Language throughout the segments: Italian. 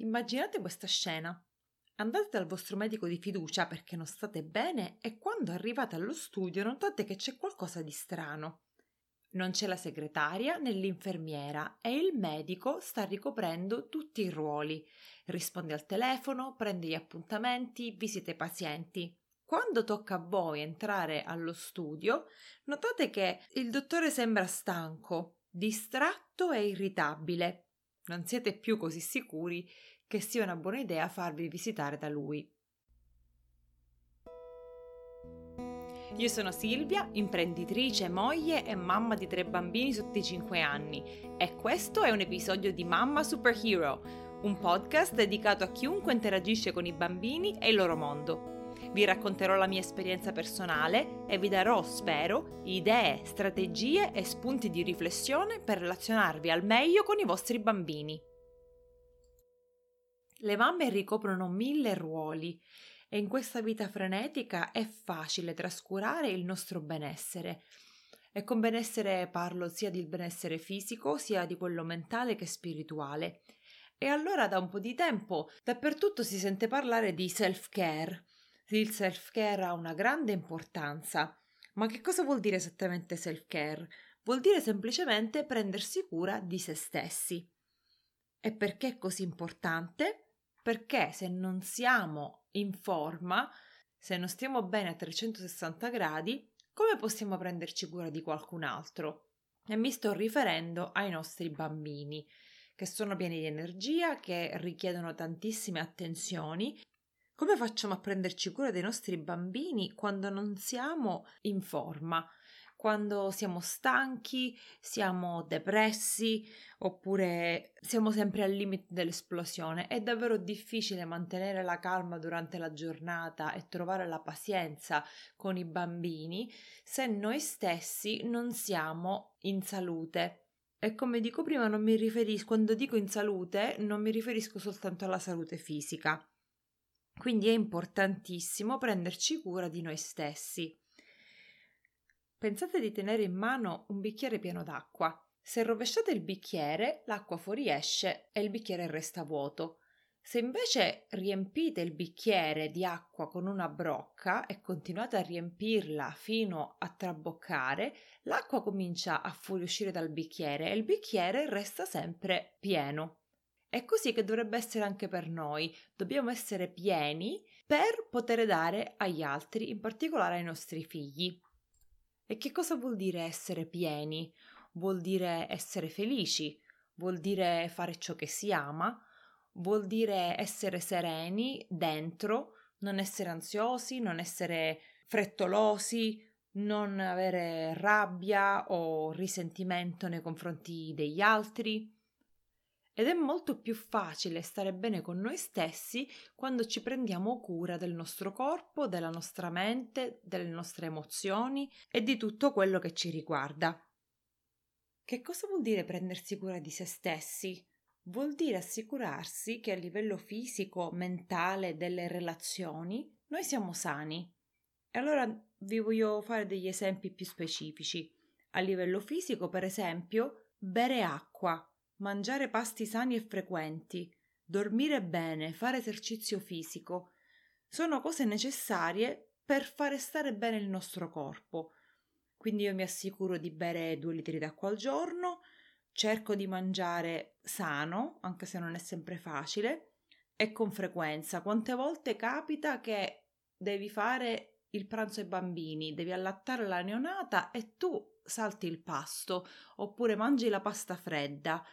Immaginate questa scena. Andate dal vostro medico di fiducia perché non state bene e quando arrivate allo studio notate che c'è qualcosa di strano. Non c'è la segretaria né l'infermiera e il medico sta ricoprendo tutti i ruoli. Risponde al telefono, prende gli appuntamenti, visita i pazienti. Quando tocca a voi entrare allo studio, notate che il dottore sembra stanco, distratto e irritabile. Non siete più così sicuri che sia una buona idea farvi visitare da lui. Io sono Silvia, imprenditrice, moglie e mamma di tre bambini sotto i 5 anni e questo è un episodio di Mamma Superhero, un podcast dedicato a chiunque interagisce con i bambini e il loro mondo. Vi racconterò la mia esperienza personale e vi darò, spero, idee, strategie e spunti di riflessione per relazionarvi al meglio con i vostri bambini. Le mamme ricoprono mille ruoli e in questa vita frenetica è facile trascurare il nostro benessere. E con benessere parlo sia del benessere fisico sia di quello mentale che spirituale. E allora da un po' di tempo dappertutto si sente parlare di self-care. Il self-care ha una grande importanza. Ma che cosa vuol dire esattamente self-care? Vuol dire semplicemente prendersi cura di se stessi. E perché è così importante? perché se non siamo in forma, se non stiamo bene a 360 gradi, come possiamo prenderci cura di qualcun altro? E mi sto riferendo ai nostri bambini, che sono pieni di energia, che richiedono tantissime attenzioni. Come facciamo a prenderci cura dei nostri bambini quando non siamo in forma? quando siamo stanchi, siamo depressi oppure siamo sempre al limite dell'esplosione. È davvero difficile mantenere la calma durante la giornata e trovare la pazienza con i bambini se noi stessi non siamo in salute. E come dico prima, non mi riferisco, quando dico in salute, non mi riferisco soltanto alla salute fisica. Quindi è importantissimo prenderci cura di noi stessi. Pensate di tenere in mano un bicchiere pieno d'acqua. Se rovesciate il bicchiere, l'acqua fuoriesce e il bicchiere resta vuoto. Se invece riempite il bicchiere di acqua con una brocca e continuate a riempirla fino a traboccare, l'acqua comincia a fuoriuscire dal bicchiere e il bicchiere resta sempre pieno. È così che dovrebbe essere anche per noi. Dobbiamo essere pieni per poter dare agli altri, in particolare ai nostri figli. E che cosa vuol dire essere pieni? Vuol dire essere felici, vuol dire fare ciò che si ama, vuol dire essere sereni dentro, non essere ansiosi, non essere frettolosi, non avere rabbia o risentimento nei confronti degli altri. Ed è molto più facile stare bene con noi stessi quando ci prendiamo cura del nostro corpo, della nostra mente, delle nostre emozioni e di tutto quello che ci riguarda. Che cosa vuol dire prendersi cura di se stessi? Vuol dire assicurarsi che a livello fisico, mentale, delle relazioni, noi siamo sani. E allora vi voglio fare degli esempi più specifici. A livello fisico, per esempio, bere acqua mangiare pasti sani e frequenti, dormire bene, fare esercizio fisico, sono cose necessarie per fare stare bene il nostro corpo. Quindi io mi assicuro di bere due litri d'acqua al giorno, cerco di mangiare sano, anche se non è sempre facile, e con frequenza. Quante volte capita che devi fare il pranzo ai bambini, devi allattare la neonata e tu salti il pasto, oppure mangi la pasta fredda.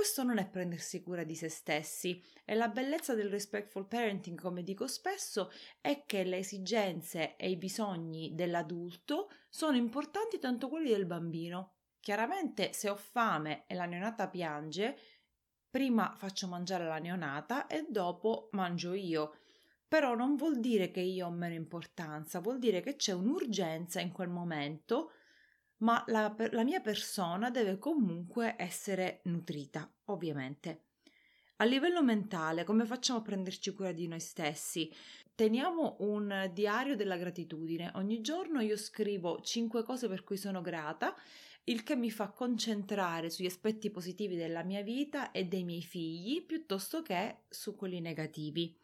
Questo non è prendersi cura di se stessi e la bellezza del respectful parenting, come dico spesso, è che le esigenze e i bisogni dell'adulto sono importanti tanto quelli del bambino. Chiaramente se ho fame e la neonata piange, prima faccio mangiare la neonata e dopo mangio io. Però non vuol dire che io ho meno importanza, vuol dire che c'è un'urgenza in quel momento ma la, la mia persona deve comunque essere nutrita, ovviamente. A livello mentale, come facciamo a prenderci cura di noi stessi? Teniamo un diario della gratitudine. Ogni giorno io scrivo 5 cose per cui sono grata il che mi fa concentrare sugli aspetti positivi della mia vita e dei miei figli piuttosto che su quelli negativi.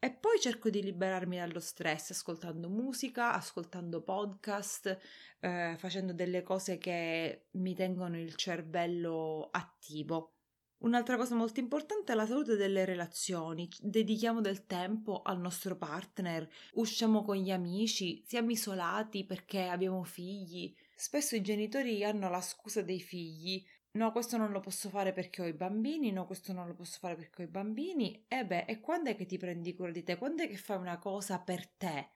E poi cerco di liberarmi dallo stress ascoltando musica, ascoltando podcast, eh, facendo delle cose che mi tengono il cervello attivo. Un'altra cosa molto importante è la salute delle relazioni. Dedichiamo del tempo al nostro partner, usciamo con gli amici, siamo isolati perché abbiamo figli. Spesso i genitori hanno la scusa dei figli no, questo non lo posso fare perché ho i bambini, no, questo non lo posso fare perché ho i bambini. E beh, e quando è che ti prendi cura di te? Quando è che fai una cosa per te?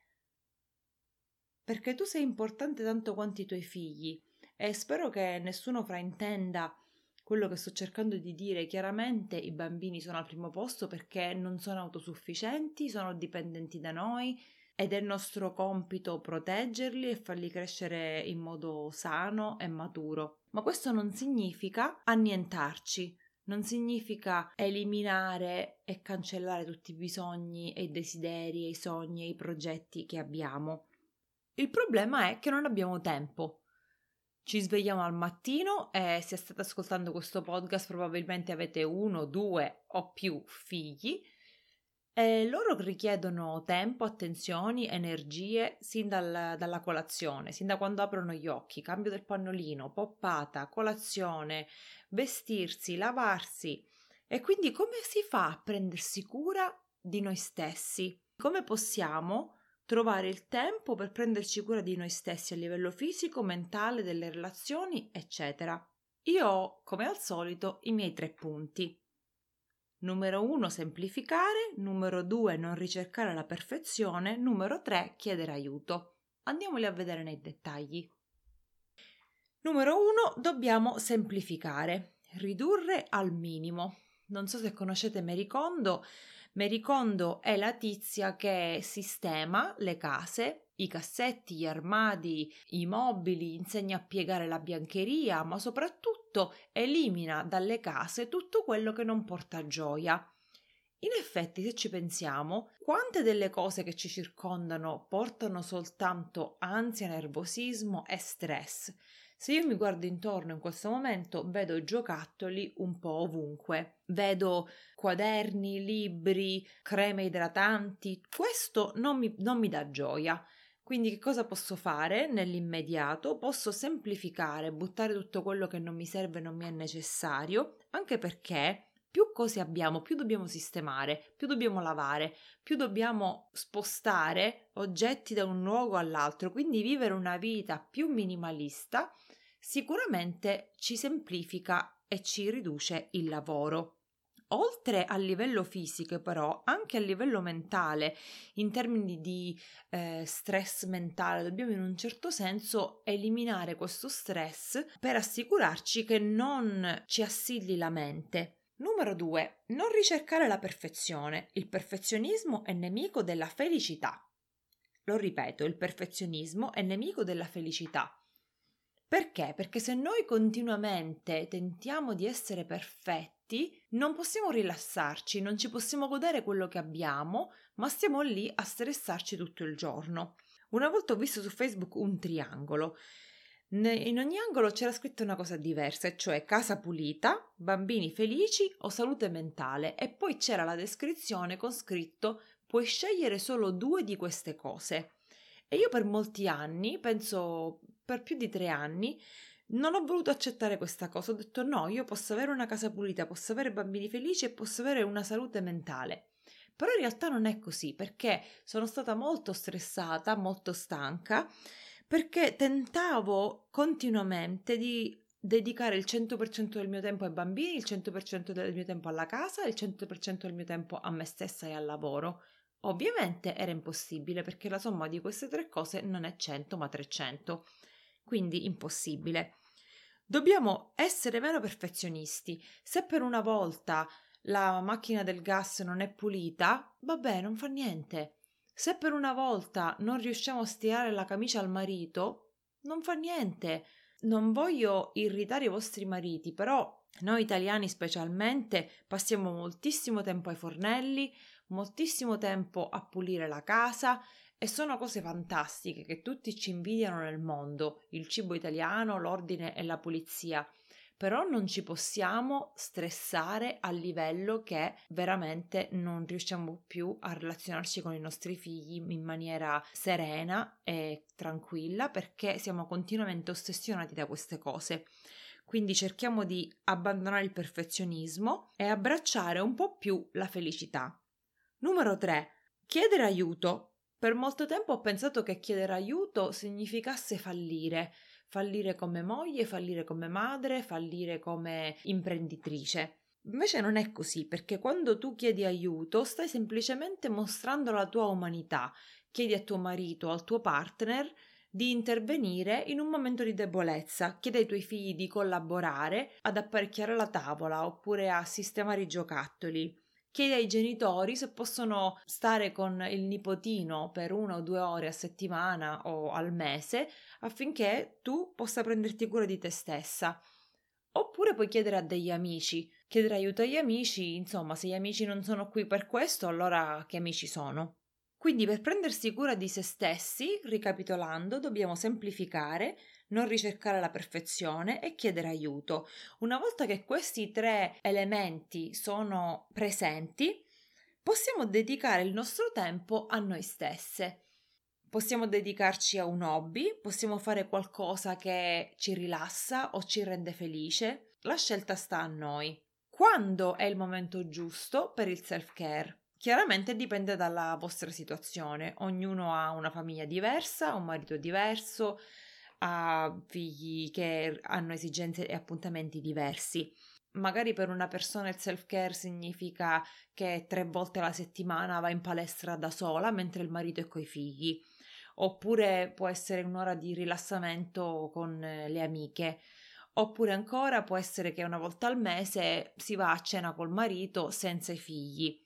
Perché tu sei importante tanto quanto i tuoi figli e spero che nessuno fraintenda quello che sto cercando di dire. Chiaramente i bambini sono al primo posto perché non sono autosufficienti, sono dipendenti da noi ed è nostro compito proteggerli e farli crescere in modo sano e maturo. Ma questo non significa annientarci, non significa eliminare e cancellare tutti i bisogni e i desideri e i sogni e i progetti che abbiamo. Il problema è che non abbiamo tempo. Ci svegliamo al mattino e se state ascoltando questo podcast probabilmente avete uno, due o più figli e loro richiedono tempo, attenzioni, energie sin dal, dalla colazione, sin da quando aprono gli occhi, cambio del pannolino, poppata, colazione, vestirsi, lavarsi. E quindi come si fa a prendersi cura di noi stessi? Come possiamo trovare il tempo per prenderci cura di noi stessi a livello fisico, mentale, delle relazioni, eccetera? Io ho, come al solito, i miei tre punti. Numero 1 semplificare, numero 2 non ricercare la perfezione, numero 3 chiedere aiuto. Andiamoli a vedere nei dettagli. Numero 1 dobbiamo semplificare, ridurre al minimo. Non so se conoscete Mericondo, Mericondo è la tizia che sistema le case, i cassetti, gli armadi, i mobili, insegna a piegare la biancheria, ma soprattutto elimina dalle case tutto quello che non porta gioia. In effetti, se ci pensiamo, quante delle cose che ci circondano portano soltanto ansia, nervosismo e stress? Se io mi guardo intorno in questo momento, vedo giocattoli un po' ovunque. Vedo quaderni, libri, creme idratanti. Questo non mi, non mi dà gioia. Quindi che cosa posso fare nell'immediato? Posso semplificare, buttare tutto quello che non mi serve non mi è necessario, anche perché più cose abbiamo, più dobbiamo sistemare, più dobbiamo lavare, più dobbiamo spostare oggetti da un luogo all'altro, quindi vivere una vita più minimalista sicuramente ci semplifica e ci riduce il lavoro. Oltre a livello fisico, però, anche a livello mentale, in termini di eh, stress mentale, dobbiamo in un certo senso eliminare questo stress per assicurarci che non ci assilli la mente. Numero 2. Non ricercare la perfezione. Il perfezionismo è nemico della felicità. Lo ripeto, il perfezionismo è nemico della felicità. Perché? Perché se noi continuamente tentiamo di essere perfetti, non possiamo rilassarci, non ci possiamo godere quello che abbiamo, ma stiamo lì a stressarci tutto il giorno. Una volta ho visto su Facebook un triangolo. In ogni angolo c'era scritto una cosa diversa, cioè casa pulita, bambini felici o salute mentale, e poi c'era la descrizione con scritto puoi scegliere solo due di queste cose. E io per molti anni, penso per più di tre anni, non ho voluto accettare questa cosa. Ho detto no, io posso avere una casa pulita, posso avere bambini felici e posso avere una salute mentale. Però in realtà non è così perché sono stata molto stressata, molto stanca, perché tentavo continuamente di dedicare il 100% del mio tempo ai bambini, il 100% del mio tempo alla casa, il 100% del mio tempo a me stessa e al lavoro. Ovviamente era impossibile perché la somma di queste tre cose non è 100 ma 300, quindi impossibile. Dobbiamo essere meno perfezionisti. Se per una volta la macchina del gas non è pulita, vabbè, non fa niente. Se per una volta non riusciamo a stirare la camicia al marito, non fa niente. Non voglio irritare i vostri mariti, però noi italiani specialmente passiamo moltissimo tempo ai fornelli, moltissimo tempo a pulire la casa E sono cose fantastiche che tutti ci invidiano nel mondo, il cibo italiano, l'ordine e la pulizia. Però non ci possiamo stressare a livello che veramente non riusciamo più a relazionarci con i nostri figli in maniera serena e tranquilla perché siamo continuamente ossessionati da queste cose. Quindi cerchiamo di abbandonare il perfezionismo e abbracciare un po' più la felicità. Numero 3. Chiedere aiuto per molto tempo ho pensato che chiedere aiuto significasse fallire, fallire come moglie, fallire come madre, fallire come imprenditrice. Invece non è così, perché quando tu chiedi aiuto stai semplicemente mostrando la tua umanità, chiedi a tuo marito o al tuo partner di intervenire in un momento di debolezza, chiedi ai tuoi figli di collaborare ad apparecchiare la tavola oppure a sistemare i giocattoli chiede ai genitori se possono stare con il nipotino per una o due ore a settimana o al mese affinché tu possa prenderti cura di te stessa. Oppure puoi chiedere a degli amici, chiedere aiuto agli amici, insomma, se gli amici non sono qui per questo, allora che amici sono? Quindi per prendersi cura di se stessi, ricapitolando, dobbiamo semplificare, non ricercare la perfezione e chiedere aiuto. Una volta che questi tre elementi sono presenti, possiamo dedicare il nostro tempo a noi stesse. Possiamo dedicarci a un hobby, possiamo fare qualcosa che ci rilassa o ci rende felice. La scelta sta a noi. Quando è il momento giusto per il self-care? Chiaramente dipende dalla vostra situazione, ognuno ha una famiglia diversa, un marito diverso, ha figli che hanno esigenze e appuntamenti diversi. Magari per una persona il self-care significa che tre volte alla settimana va in palestra da sola mentre il marito è coi figli, oppure può essere un'ora di rilassamento con le amiche, oppure ancora può essere che una volta al mese si va a cena col marito senza i figli.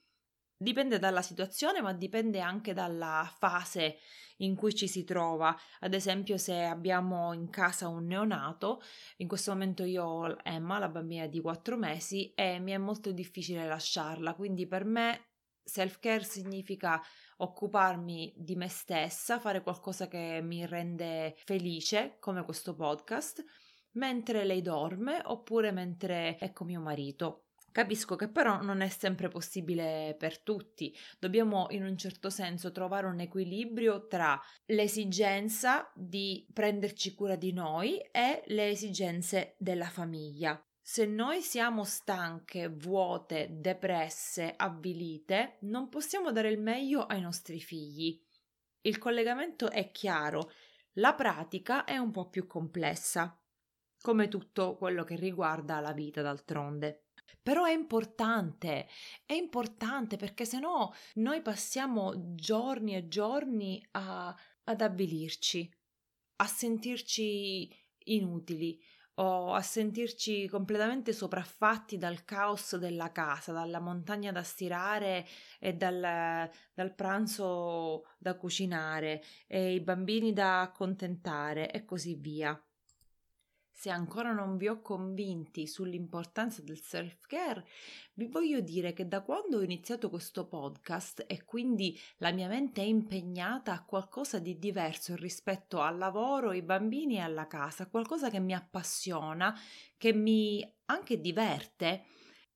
Dipende dalla situazione, ma dipende anche dalla fase in cui ci si trova. Ad esempio, se abbiamo in casa un neonato, in questo momento io ho Emma, la bambina di 4 mesi, e mi è molto difficile lasciarla. Quindi per me self-care significa occuparmi di me stessa, fare qualcosa che mi rende felice, come questo podcast, mentre lei dorme oppure mentre è con mio marito. Capisco che però non è sempre possibile per tutti, dobbiamo in un certo senso trovare un equilibrio tra l'esigenza di prenderci cura di noi e le esigenze della famiglia. Se noi siamo stanche, vuote, depresse, avvilite, non possiamo dare il meglio ai nostri figli. Il collegamento è chiaro, la pratica è un po' più complessa, come tutto quello che riguarda la vita d'altronde. Però è importante, è importante perché se no noi passiamo giorni e giorni a, ad avvilirci, a sentirci inutili o a sentirci completamente sopraffatti dal caos della casa, dalla montagna da stirare e dal, dal pranzo da cucinare e i bambini da accontentare e così via. Se ancora non vi ho convinti sull'importanza del self-care, vi voglio dire che da quando ho iniziato questo podcast e quindi la mia mente è impegnata a qualcosa di diverso rispetto al lavoro, ai bambini e alla casa, qualcosa che mi appassiona, che mi anche diverte,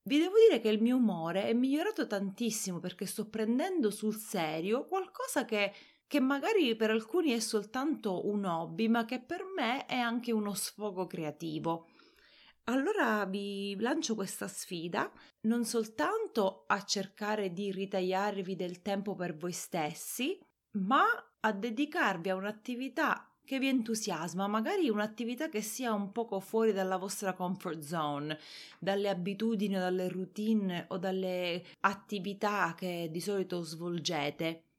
vi devo dire che il mio umore è migliorato tantissimo perché sto prendendo sul serio qualcosa che che magari per alcuni è soltanto un hobby, ma che per me è anche uno sfogo creativo. Allora vi lancio questa sfida non soltanto a cercare di ritagliarvi del tempo per voi stessi, ma a dedicarvi a un'attività che vi entusiasma, magari un'attività che sia un poco fuori dalla vostra comfort zone, dalle abitudini o dalle routine o dalle attività che di solito svolgete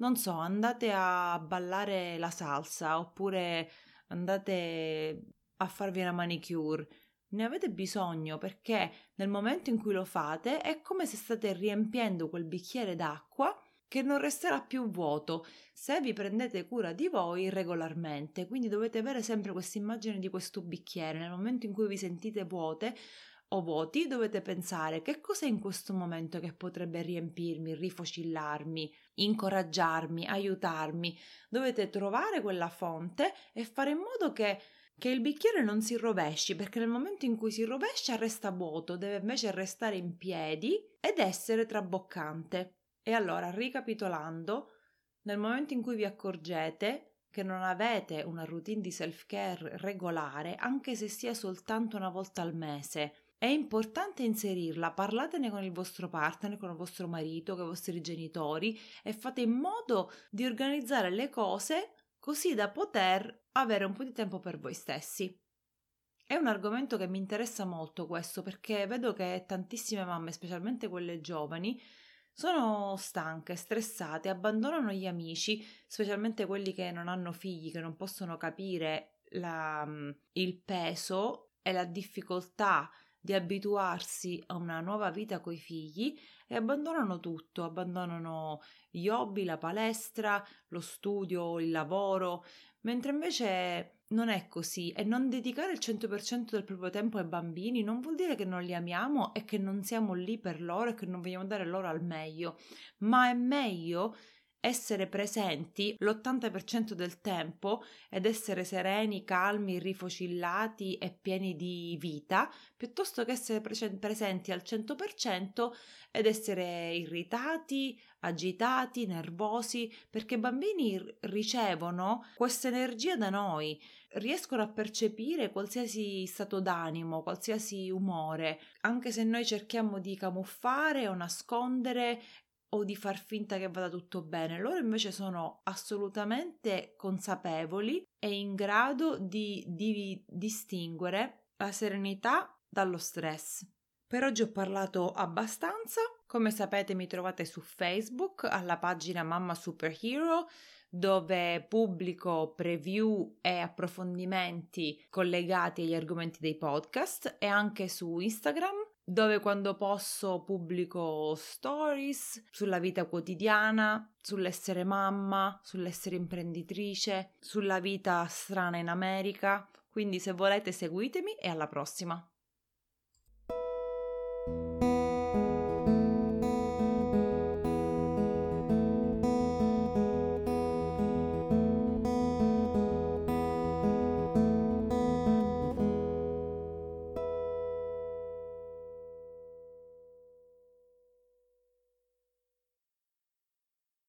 non so, andate a ballare la salsa oppure andate a farvi una manicure. Ne avete bisogno perché nel momento in cui lo fate è come se state riempiendo quel bicchiere d'acqua che non resterà più vuoto se vi prendete cura di voi regolarmente. Quindi dovete avere sempre questa immagine di questo bicchiere. Nel momento in cui vi sentite vuote, o vuoti, dovete pensare che cos'è in questo momento che potrebbe riempirmi, rifocillarmi, incoraggiarmi, aiutarmi. Dovete trovare quella fonte e fare in modo che che il bicchiere non si rovesci, perché nel momento in cui si rovescia resta vuoto, deve invece restare in piedi ed essere traboccante. E allora, ricapitolando, nel momento in cui vi accorgete che non avete una routine di self-care regolare, anche se sia soltanto una volta al mese, è importante inserirla, parlatene con il vostro partner, con il vostro marito, con i vostri genitori e fate in modo di organizzare le cose così da poter avere un po' di tempo per voi stessi. È un argomento che mi interessa molto questo perché vedo che tantissime mamme, specialmente quelle giovani, sono stanche, stressate, abbandonano gli amici, specialmente quelli che non hanno figli, che non possono capire la, il peso e la difficoltà di abituarsi a una nuova vita coi figli e abbandonano tutto, abbandonano gli hobby, la palestra, lo studio, il lavoro, mentre invece non è così e non dedicare il 100% del proprio tempo ai bambini non vuol dire che non li amiamo e che non siamo lì per loro e che non vogliamo dare loro al meglio, ma è meglio essere presenti l'80% del tempo ed essere sereni, calmi, rifocillati e pieni di vita, piuttosto che essere pre- presenti al 100% ed essere irritati, agitati, nervosi, perché i bambini ricevono questa energia da noi, riescono a percepire qualsiasi stato d'animo, qualsiasi umore, anche se noi cerchiamo di camuffare o nascondere o di far finta che vada tutto bene, loro invece sono assolutamente consapevoli e in grado di, di distinguere la serenità dallo stress. Per oggi ho parlato abbastanza, come sapete mi trovate su Facebook alla pagina Mamma Superhero dove pubblico preview e approfondimenti collegati agli argomenti dei podcast e anche su Instagram dove quando posso pubblico stories sulla vita quotidiana, sull'essere mamma, sull'essere imprenditrice, sulla vita strana in America. Quindi se volete seguitemi e alla prossima.